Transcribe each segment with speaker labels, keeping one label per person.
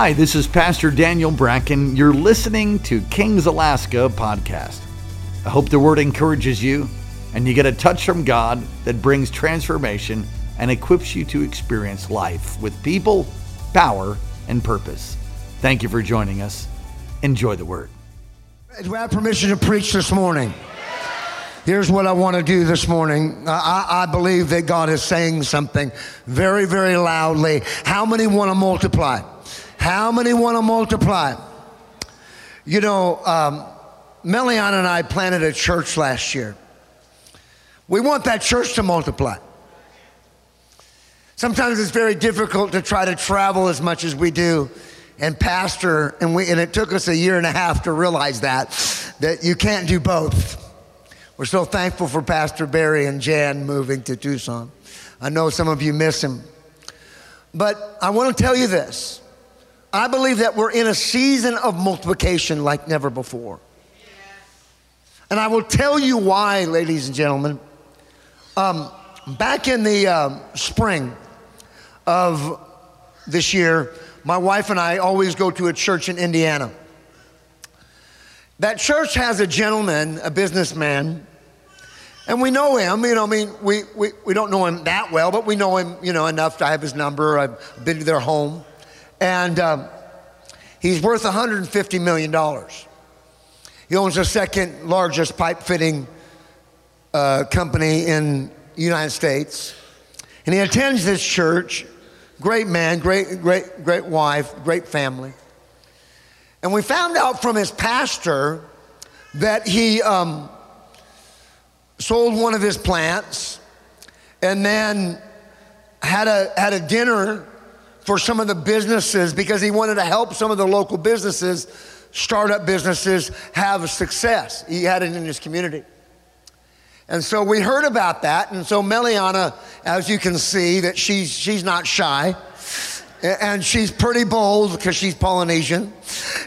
Speaker 1: Hi, this is Pastor Daniel Bracken. You're listening to Kings Alaska podcast. I hope the word encourages you and you get a touch from God that brings transformation and equips you to experience life with people, power, and purpose. Thank you for joining us. Enjoy the word.
Speaker 2: Do I have permission to preach this morning? Here's what I want to do this morning. I, I believe that God is saying something very, very loudly. How many want to multiply? How many want to multiply? You know, um, Melian and I planted a church last year. We want that church to multiply. Sometimes it's very difficult to try to travel as much as we do and pastor, and, we, and it took us a year and a half to realize that, that you can't do both. We're so thankful for Pastor Barry and Jan moving to Tucson. I know some of you miss him. But I want to tell you this I believe that we're in a season of multiplication like never before. And I will tell you why, ladies and gentlemen. Um, back in the uh, spring of this year, my wife and I always go to a church in Indiana. That church has a gentleman, a businessman, and we know him. You know, I mean, we, we, we don't know him that well, but we know him, you know, enough to have his number. I've been to their home. And um, he's worth $150 million. He owns the second largest pipe fitting uh, company in the United States. And he attends this church. Great man, great, great, great wife, great family. And we found out from his pastor that he um, sold one of his plants and then had a, had a dinner for some of the businesses because he wanted to help some of the local businesses, startup businesses, have success. He had it in his community. And so we heard about that. And so Meliana, as you can see, that she's, she's not shy and she's pretty bold because she's Polynesian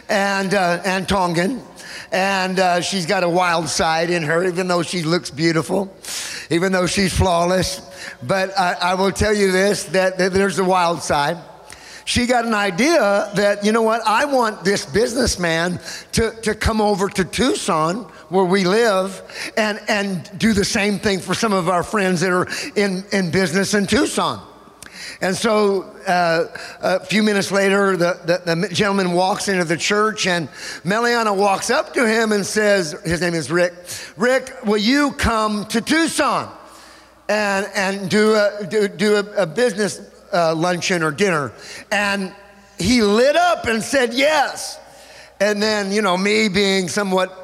Speaker 2: and, uh, and Tongan. And uh, she's got a wild side in her, even though she looks beautiful, even though she's flawless. But I, I will tell you this that, that there's a wild side she got an idea that, you know what, I want this businessman to, to come over to Tucson, where we live, and, and do the same thing for some of our friends that are in, in business in Tucson. And so uh, a few minutes later, the, the, the, gentleman walks into the church, and Meliana walks up to him and says, His name is Rick, Rick, will you come to Tucson and, and do, a, do, do a, a business uh, luncheon or dinner? And he lit up and said yes. And then, you know, me being somewhat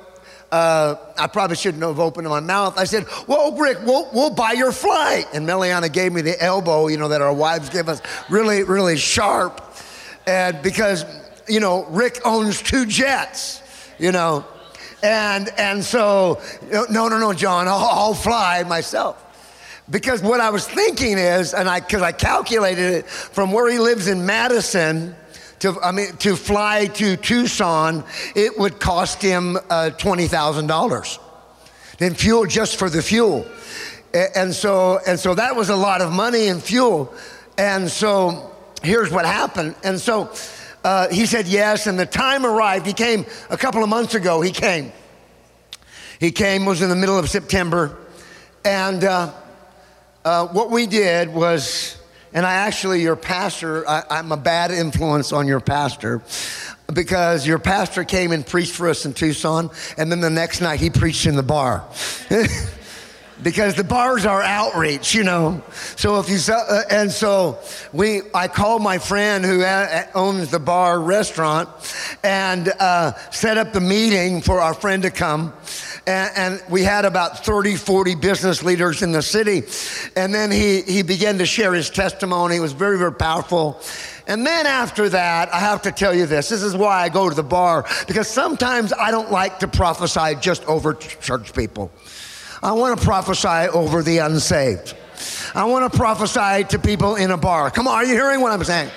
Speaker 2: uh, I probably shouldn't have opened my mouth. I said, Well, Rick, we'll, we'll buy your flight. And Meliana gave me the elbow, you know, that our wives give us, really, really sharp. And because, you know, Rick owns two jets, you know. And, and so, no, no, no, John, I'll, I'll fly myself. Because what I was thinking is, and I, because I calculated it from where he lives in Madison, to, I mean, to fly to Tucson, it would cost him uh, $20,000 in fuel just for the fuel. And so, and so that was a lot of money in fuel. And so here's what happened. And so uh, he said yes, and the time arrived. He came a couple of months ago. He came. He came, was in the middle of September. And uh, uh what we did was and I actually, your pastor, I, I'm a bad influence on your pastor because your pastor came and preached for us in Tucson, and then the next night he preached in the bar. because the bars are outreach, you know. So if you uh, and so we, I called my friend who owns the bar restaurant, and uh, set up the meeting for our friend to come and, we had about 30, 40 business leaders in the city. And then he, he began to share his testimony. It was very, very powerful. And then after that, I have to tell you this. This is why I go to the bar, because sometimes I don't like to prophesy just over church people. I want to prophesy over the unsaved. I want to prophesy to people in a bar. Come on, are you hearing what I'm saying?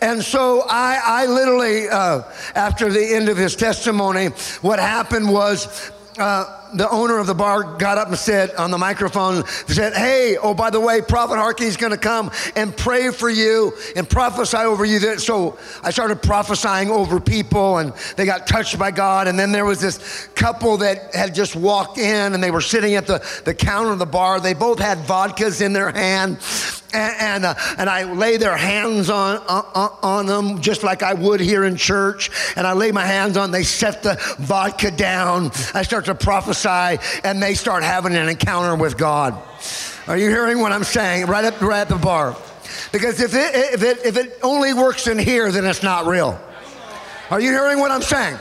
Speaker 2: And so I, I literally, uh, after the end of his testimony, what happened was uh, the owner of the bar got up and said on the microphone, said, Hey, oh, by the way, Prophet Harkey's gonna come and pray for you and prophesy over you. So I started prophesying over people and they got touched by God. And then there was this couple that had just walked in and they were sitting at the, the counter of the bar. They both had vodkas in their hand and, and, uh, and I lay their hands on, on, on them just like I would here in church. And I lay my hands on, they set the vodka down. I start to prophesy, and they start having an encounter with God. Are you hearing what I'm saying? Right at, right at the bar. Because if it, if, it, if it only works in here, then it's not real. Are you hearing what I'm saying?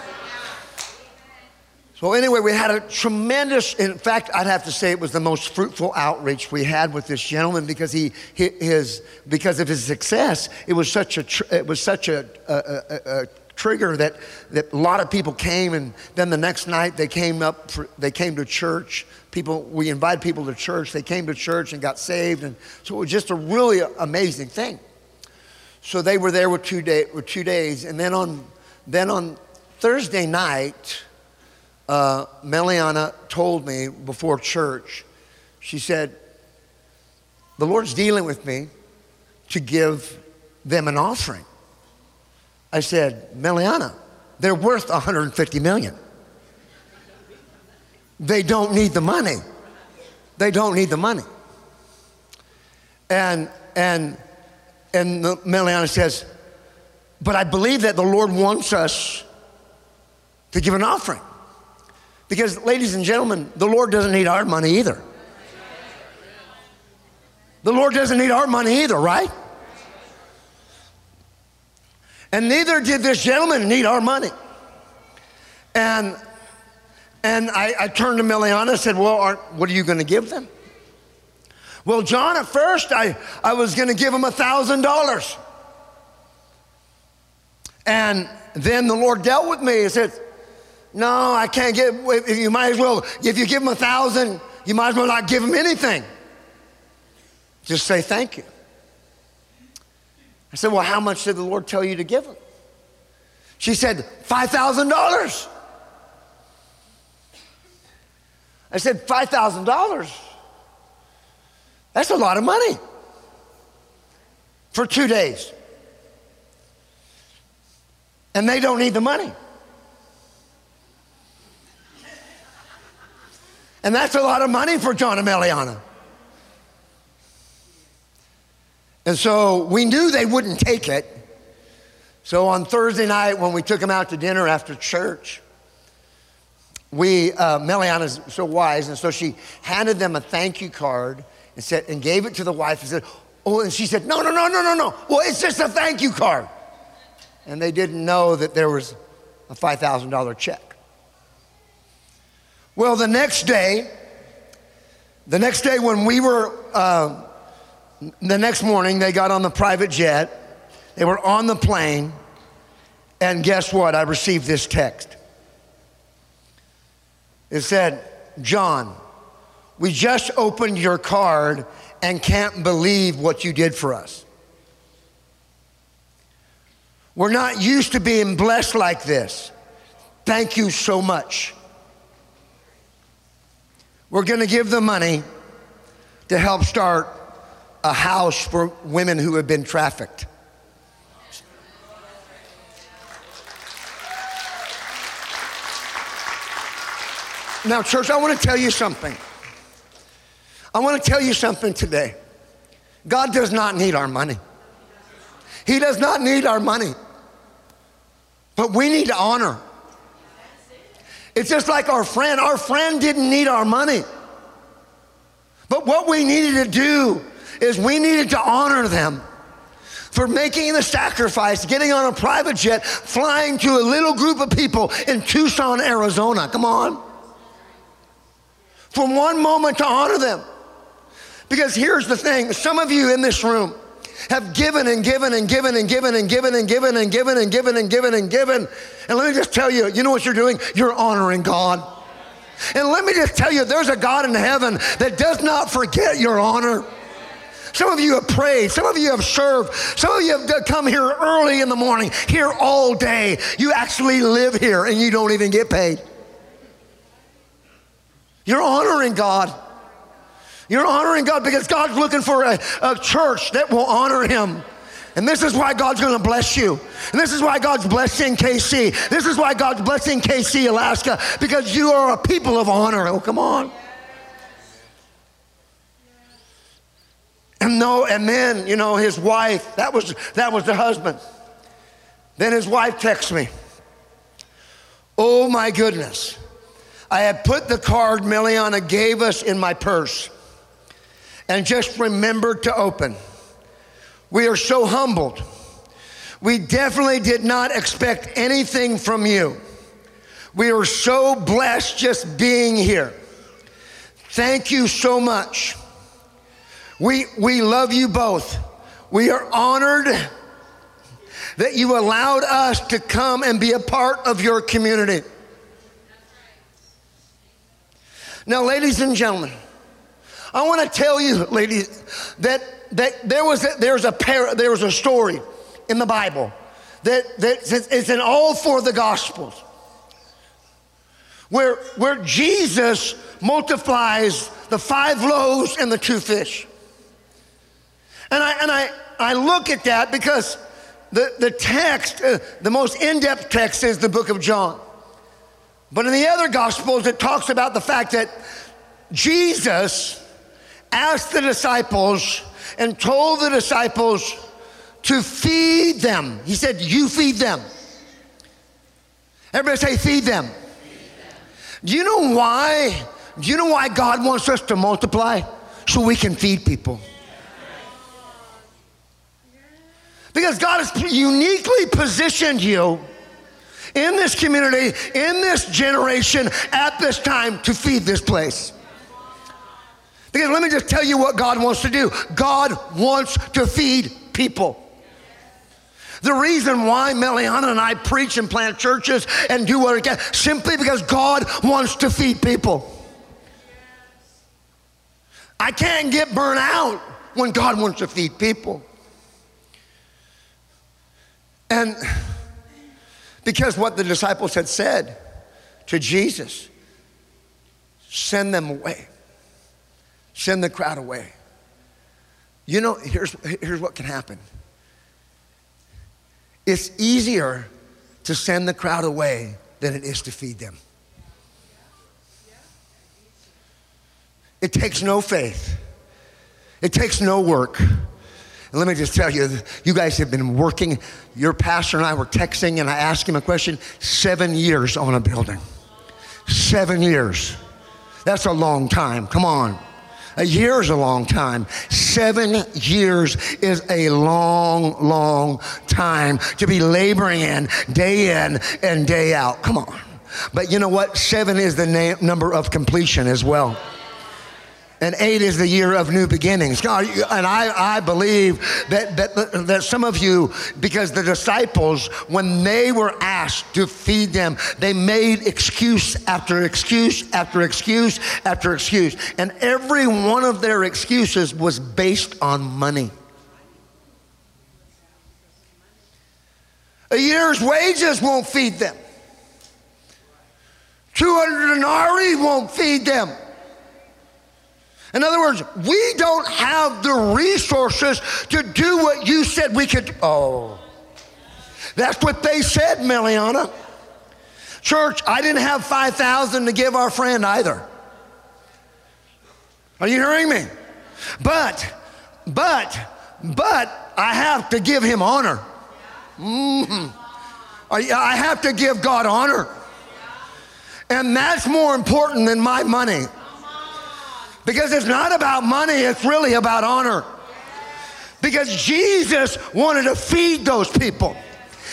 Speaker 2: So anyway, we had a tremendous, in fact, I'd have to say it was the most fruitful outreach we had with this gentleman because he, his, because of his success, it was such a, it was such a, a, a, a trigger that, that a lot of people came and then the next night they came up, for, they came to church. People, we invited people to church. They came to church and got saved. And so it was just a really amazing thing. So they were there with two, day, with two days. And then on, then on Thursday night, uh, Meliana told me before church, she said, The Lord's dealing with me to give them an offering. I said, Meliana, they're worth 150 million. They don't need the money. They don't need the money. And and and Meliana says, but I believe that the Lord wants us to give an offering. Because, ladies and gentlemen, the Lord doesn't need our money either. The Lord doesn't need our money either, right? And neither did this gentleman need our money. And, and I, I turned to Meliana and said, Well, what are you going to give them? Well, John, at first I, I was going to give him a $1,000. And then the Lord dealt with me and said, no, I can't give. You might as well, if you give them a thousand, you might as well not give them anything. Just say thank you. I said, Well, how much did the Lord tell you to give them? She said, $5,000. I said, $5,000? That's a lot of money for two days. And they don't need the money. And that's a lot of money for John and. And so we knew they wouldn't take it. So on Thursday night, when we took them out to dinner after church, we, uh, Meliana's so wise, and so she handed them a thank you card and said, and gave it to the wife and said, Oh, and she said, No, no, no, no, no, no. Well, it's just a thank you card. And they didn't know that there was a $5,000 check. Well, the next day, the next day when we were, uh, the next morning, they got on the private jet. They were on the plane. And guess what? I received this text. It said, John, we just opened your card and can't believe what you did for us. We're not used to being blessed like this. Thank you so much. We're going to give the money to help start a house for women who have been trafficked. Now, church, I want to tell you something. I want to tell you something today. God does not need our money. He does not need our money. But we need honor it's just like our friend. Our friend didn't need our money. But what we needed to do is we needed to honor them for making the sacrifice, getting on a private jet, flying to a little group of people in Tucson, Arizona. Come on. For one moment to honor them. Because here's the thing some of you in this room, have given and given and given and given and given and given and given and given and given and given. And let me just tell you, you know what you're doing? You're honoring God. And let me just tell you, there's a God in heaven that does not forget your honor. Some of you have prayed. Some of you have served. Some of you have come here early in the morning, here all day. You actually live here and you don't even get paid. You're honoring God. You're honoring God because God's looking for a, a church that will honor Him. And this is why God's gonna bless you. And this is why God's blessing KC. This is why God's blessing KC, Alaska, because you are a people of honor. Oh, come on. And no, and then, you know, his wife, that was that was the husband. Then his wife texts me. Oh my goodness. I had put the card Meliana gave us in my purse and just remembered to open. We are so humbled. We definitely did not expect anything from you. We are so blessed just being here. Thank you so much. We, we love you both. We are honored that you allowed us to come and be a part of your community. Now, ladies and gentlemen, I want to tell you, ladies, that, that there was a, there's a there was a story in the Bible that, that it's in all four of the Gospels where, where Jesus multiplies the five loaves and the two fish. And I, and I, I look at that because the, the text, uh, the most in depth text is the book of John. But in the other Gospels, it talks about the fact that Jesus asked the disciples and told the disciples to feed them. He said, You feed them. Everybody say, Feed them. Feed them. Do you know why? Do you know why God wants us to multiply? So we can feed people. Because God has uniquely positioned you in this community, in this generation, at this time to feed this place. Because let me just tell you what God wants to do God wants to feed people. The reason why Meliana and I preach and plant churches and do what we can, simply because God wants to feed people. I can't get burnt out when God wants to feed people. And because what the disciples had said to Jesus, send them away, send the crowd away. You know, here's, here's what can happen it's easier to send the crowd away than it is to feed them. It takes no faith. It takes no work. And let me just tell you, you guys have been working. Your pastor and I were texting, and I asked him a question seven years on a building. Seven years. That's a long time. Come on. A year is a long time. Seven years is a long, long time to be laboring in day in and day out. Come on. But you know what? Seven is the na- number of completion as well and eight is the year of new beginnings. God, and I, I believe that, that, that some of you, because the disciples, when they were asked to feed them, they made excuse after excuse after excuse after excuse. And every one of their excuses was based on money. A year's wages won't feed them. 200 denarii won't feed them. In other words, we don't have the resources to do what you said we could. Oh, that's what they said, Meliana. Church, I didn't have 5,000 to give our friend either. Are you hearing me? But, but, but I have to give him honor. Mm-hmm. I have to give God honor. And that's more important than my money. Because it's not about money, it's really about honor. Because Jesus wanted to feed those people.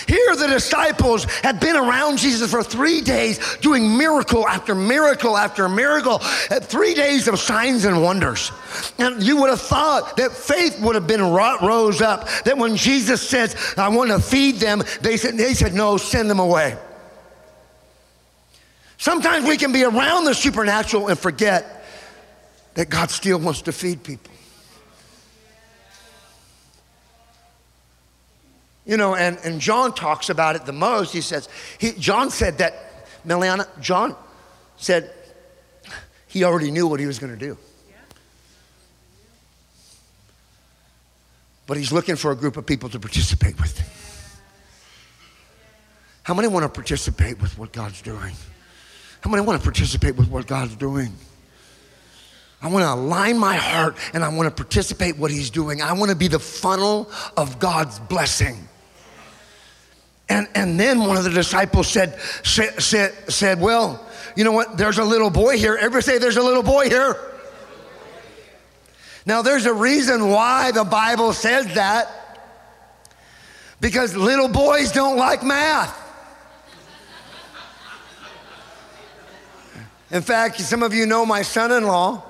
Speaker 2: Here, the disciples had been around Jesus for three days, doing miracle after miracle after miracle, three days of signs and wonders. And you would have thought that faith would have been rose up, that when Jesus says, I want to feed them, they said, they said No, send them away. Sometimes we can be around the supernatural and forget that God still wants to feed people. You know, and, and John talks about it the most. He says, he, John said that, Meliana, John said, He already knew what he was going to do. But he's looking for a group of people to participate with. How many want to participate with what God's doing? How many want to participate with what God's doing? I want to align my heart and I want to participate what he's doing. I want to be the funnel of God's blessing. And, and then one of the disciples said, said, said, Well, you know what? There's a little boy here. Everybody say, There's a little boy here. Now, there's a reason why the Bible says that. Because little boys don't like math. In fact, some of you know my son in law,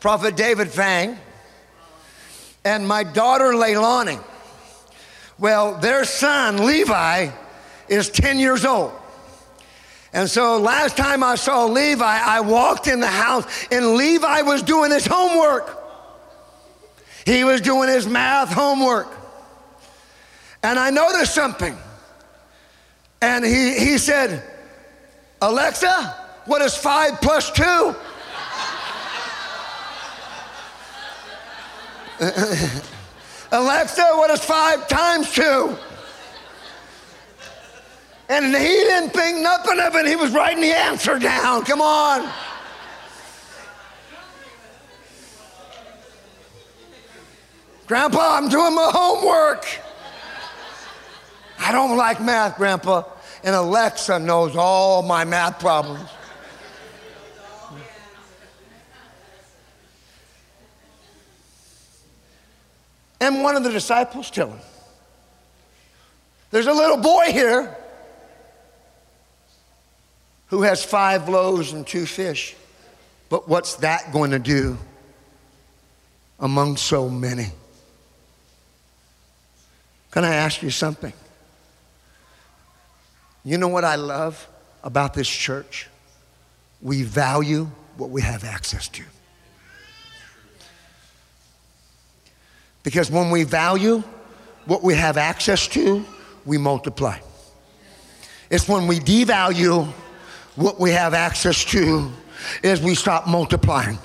Speaker 2: Prophet David Fang, and my daughter Leilani. Well, their son, Levi, is 10 years old. And so last time I saw Levi, I walked in the house and Levi was doing his homework. He was doing his math homework. And I noticed something. And he, he said, Alexa, what is five plus two? Alexa, what is five times two? And he didn't think nothing of it. He was writing the answer down. Come on. Grandpa, I'm doing my homework. I don't like math, Grandpa. And Alexa knows all my math problems. And one of the disciples tell him, There's a little boy here who has five loaves and two fish. But what's that going to do among so many? Can I ask you something? You know what I love about this church? We value what we have access to. Because when we value what we have access to, we multiply. It's when we devalue what we have access to, is we stop multiplying.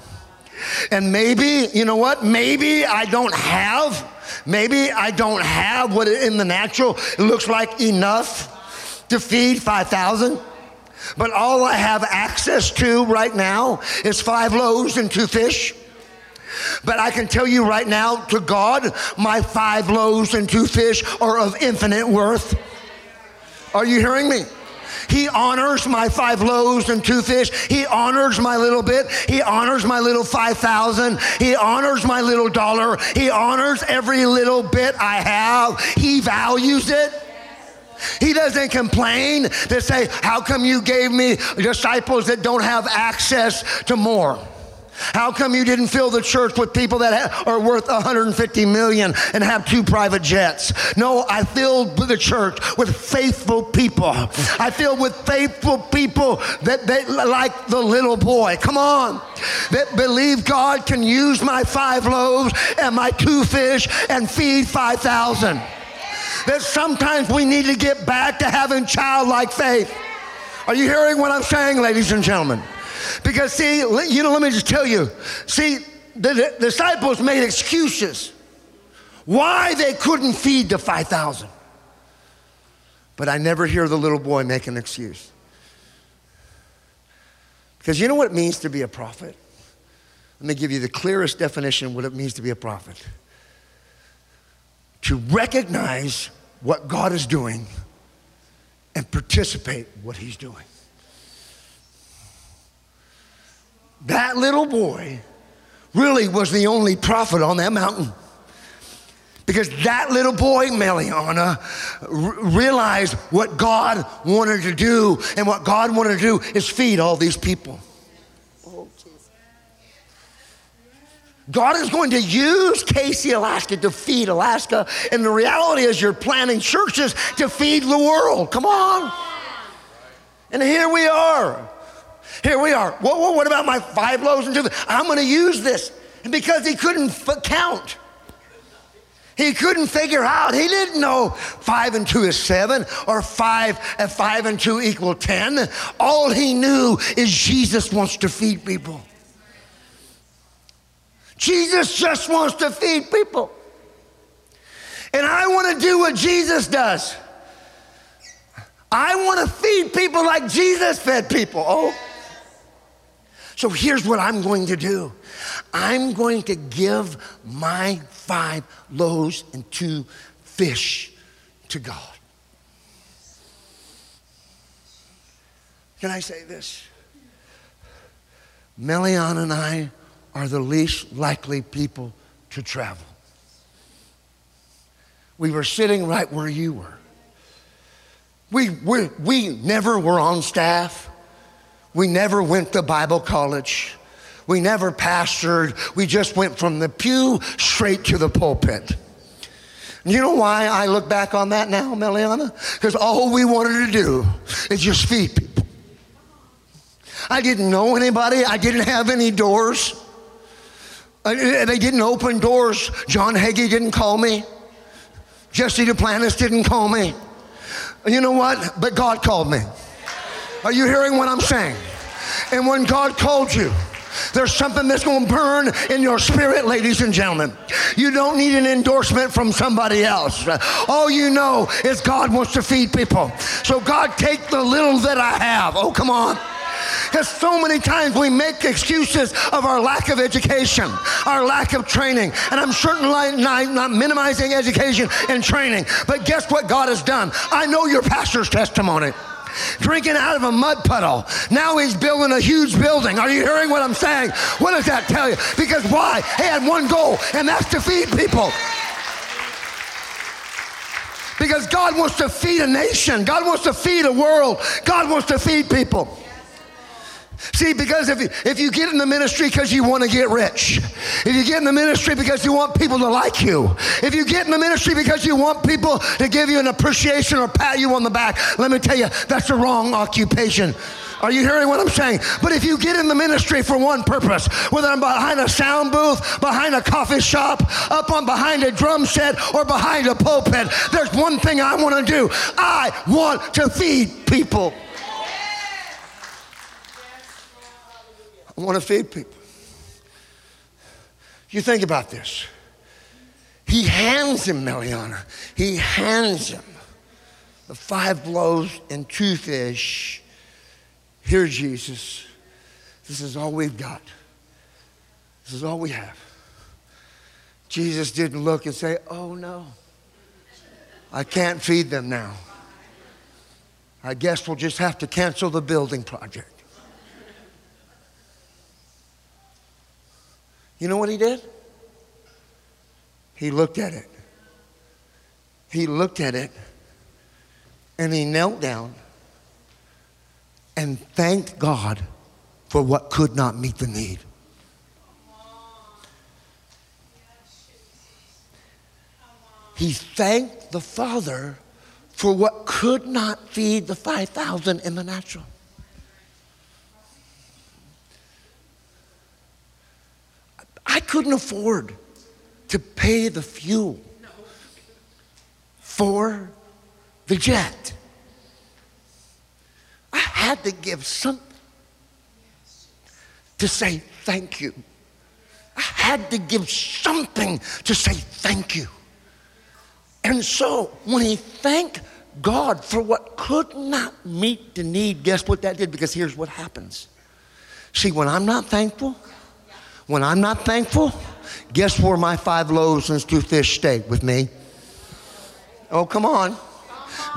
Speaker 2: And maybe, you know what? Maybe I don't have, maybe I don't have what in the natural it looks like enough to feed 5,000. But all I have access to right now is five loaves and two fish. But I can tell you right now, to God, my five loaves and two fish are of infinite worth. Are you hearing me? He honors my five loaves and two fish. He honors my little bit. He honors my little 5,000. He honors my little dollar. He honors every little bit I have. He values it. He doesn't complain to say, How come you gave me disciples that don't have access to more? How come you didn't fill the church with people that are worth 150 million and have two private jets? No, I filled the church with faithful people. I filled with faithful people that they like the little boy. Come on. That believe God can use my five loaves and my two fish and feed 5,000. That sometimes we need to get back to having childlike faith. Are you hearing what I'm saying, ladies and gentlemen? Because, see, you know, let me just tell you. See, the, the disciples made excuses why they couldn't feed the 5,000. But I never hear the little boy make an excuse. Because you know what it means to be a prophet? Let me give you the clearest definition of what it means to be a prophet. To recognize what God is doing and participate what he's doing. That little boy really was the only prophet on that mountain. Because that little boy, Meliana, realized what God wanted to do. And what God wanted to do is feed all these people. God is going to use KC, Alaska to feed Alaska. And the reality is, you're planting churches to feed the world. Come on. And here we are. Here we are. What, what, what about my five loaves and two? I'm going to use this. And because he couldn't f- count, he couldn't figure out. He didn't know five and two is seven or five and five and two equal ten. All he knew is Jesus wants to feed people. Jesus just wants to feed people. And I want to do what Jesus does. I want to feed people like Jesus fed people. Oh. So here's what I'm going to do I'm going to give my five loaves and two fish to God. Can I say this? Melian and I are the least likely people to travel. We were sitting right where you were. We, we, we never were on staff. We never went to Bible college. We never pastored. We just went from the pew straight to the pulpit. You know why I look back on that now, Meliana? Because all we wanted to do is just feed people. I didn't know anybody. I didn't have any doors. They didn't open doors. John Hagee didn't call me. Jesse Duplantis didn't call me. You know what? But God called me. Are you hearing what I'm saying? And when God called you, there's something that's going to burn in your spirit, ladies and gentlemen. You don't need an endorsement from somebody else. All you know is God wants to feed people. So, God, take the little that I have. Oh, come on. Because so many times we make excuses of our lack of education, our lack of training. And I'm certainly not, not minimizing education and training. But guess what God has done? I know your pastor's testimony drinking out of a mud puddle. Now he's building a huge building. Are you hearing what I'm saying? What does that tell you? Because why? He had one goal, and that's to feed people. Because God wants to feed a nation, God wants to feed a world, God wants to feed people. See, because if you, if you get in the ministry because you want to get rich, if you get in the ministry because you want people to like you, if you get in the ministry because you want people to give you an appreciation or pat you on the back, let me tell you, that's the wrong occupation. Are you hearing what I'm saying? But if you get in the ministry for one purpose, whether I'm behind a sound booth, behind a coffee shop, up on behind a drum set, or behind a pulpit, there's one thing I want to do. I want to feed people. I want to feed people. You think about this. He hands him Meliana. He hands him the five loaves and two fish. Here, Jesus. This is all we've got. This is all we have. Jesus didn't look and say, Oh no, I can't feed them now. I guess we'll just have to cancel the building project. You know what he did? He looked at it. He looked at it and he knelt down and thanked God for what could not meet the need. He thanked the Father for what could not feed the 5,000 in the natural. I couldn't afford to pay the fuel for the jet. I had to give something to say thank you. I had to give something to say thank you. And so when he thanked God for what could not meet the need, guess what that did? Because here's what happens. See, when I'm not thankful, when I'm not thankful, guess where my five loaves and two fish stay with me? Oh, come on.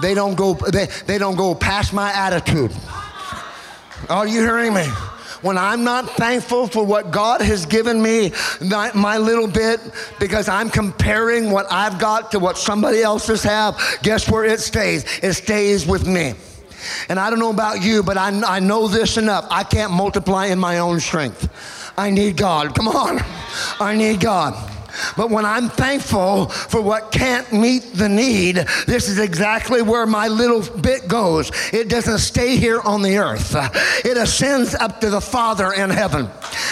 Speaker 2: They don't go, they, they don't go past my attitude. Are you hearing me? When I'm not thankful for what God has given me, my little bit, because I'm comparing what I've got to what somebody else's have, guess where it stays? It stays with me. And I don't know about you, but I, I know this enough. I can't multiply in my own strength. I need God. Come on. I need God. But when I'm thankful for what can't meet the need, this is exactly where my little bit goes. It doesn't stay here on the earth, it ascends up to the Father in heaven.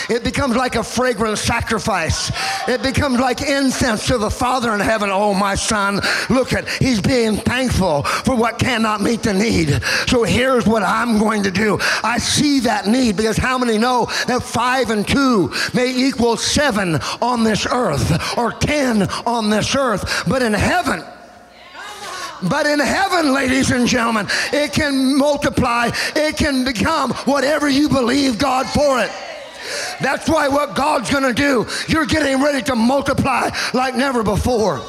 Speaker 2: It becomes like a fragrant sacrifice. It becomes like incense to the Father in heaven. Oh, my son, look at, he's being thankful for what cannot meet the need. So here's what I'm going to do. I see that need because how many know that five and two may equal seven on this earth or ten on this earth, but in heaven, but in heaven, ladies and gentlemen, it can multiply, it can become whatever you believe God for it. That's why what God's gonna do, you're getting ready to multiply like never before.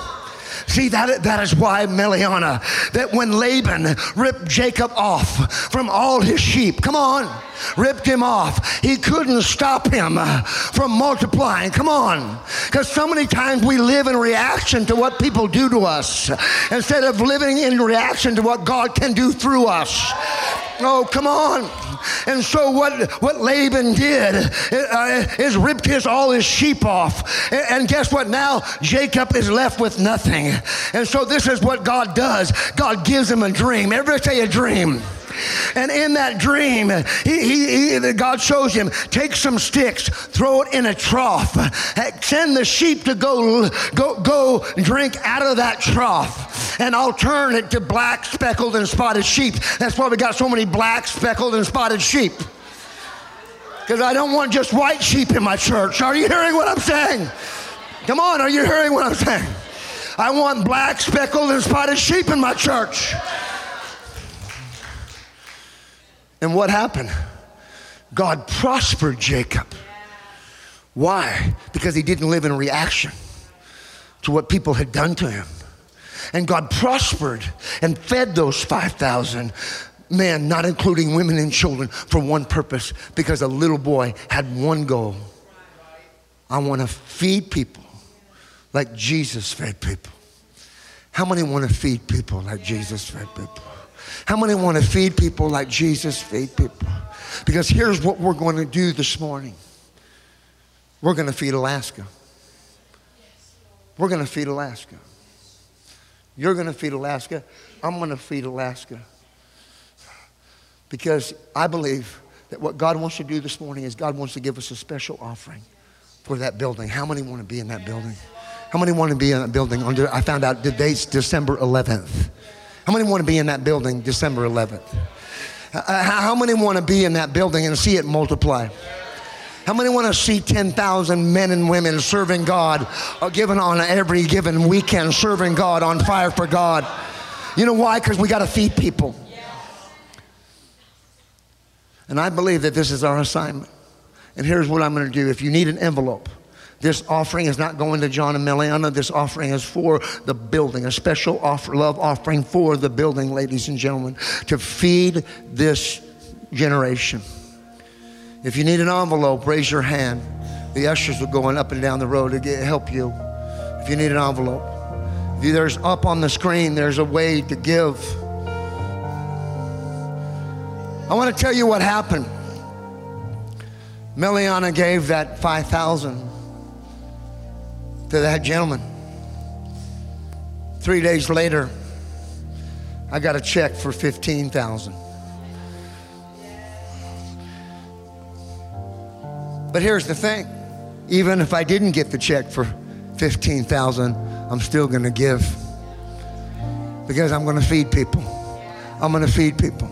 Speaker 2: See, that, that is why, Meliana, that when Laban ripped Jacob off from all his sheep, come on, ripped him off, he couldn't stop him uh, from multiplying. Come on. Because so many times we live in reaction to what people do to us instead of living in reaction to what God can do through us. Oh, come on. And so what, what Laban did uh, is ripped his, all his sheep off. And, and guess what? Now Jacob is left with nothing. And so this is what God does. God gives him a dream. Everybody say a dream. And in that dream, he, he, God shows him take some sticks, throw it in a trough, send the sheep to go, go, go drink out of that trough, and I'll turn it to black, speckled, and spotted sheep. That's why we got so many black, speckled, and spotted sheep. Because I don't want just white sheep in my church. Are you hearing what I'm saying? Come on, are you hearing what I'm saying? I want black, speckled, and spotted sheep in my church. And what happened? God prospered Jacob. Why? Because he didn't live in reaction to what people had done to him. And God prospered and fed those 5,000 men, not including women and children, for one purpose because a little boy had one goal I want to feed people like Jesus fed people. How many want to feed people like Jesus fed people? How many want to feed people like Jesus feed people? Because here's what we're going to do this morning we're going to feed Alaska. We're going to feed Alaska. You're going to feed Alaska. I'm going to feed Alaska. Because I believe that what God wants to do this morning is God wants to give us a special offering for that building. How many want to be in that building? How many want to be in that building? I found out the date's December 11th. How many want to be in that building December 11th? Uh, how many want to be in that building and see it multiply? How many want to see 10,000 men and women serving God, uh, given on every given weekend, serving God, on fire for God? You know why? Because we got to feed people. And I believe that this is our assignment. And here's what I'm going to do. If you need an envelope, this offering is not going to John and Meliana. This offering is for the building, a special offer, love offering for the building, ladies and gentlemen, to feed this generation. If you need an envelope, raise your hand. The ushers are going up and down the road to get, help you. If you need an envelope, there's up on the screen, there's a way to give. I want to tell you what happened. Meliana gave that 5,000 to that gentleman. Three days later, I got a check for 15,000. But here's the thing. Even if I didn't get the check for 15,000, I'm still going to give. Because I'm going to feed people. I'm going to feed people.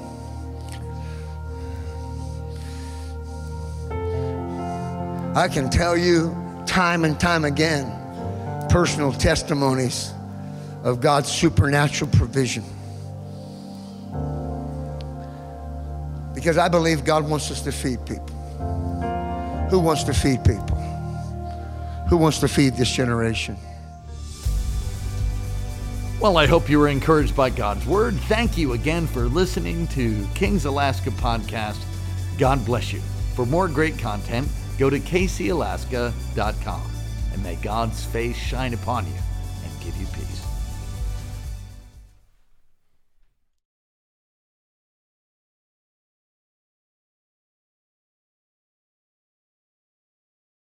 Speaker 2: I can tell you time and time again personal testimonies of God's supernatural provision. Because I believe God wants us to feed people. Who wants to feed people? Who wants to feed this generation?
Speaker 1: Well, I hope you were encouraged by God's word. Thank you again for listening to King's Alaska podcast. God bless you. For more great content, go to kcalaska.com and may God's face shine upon you and give you peace.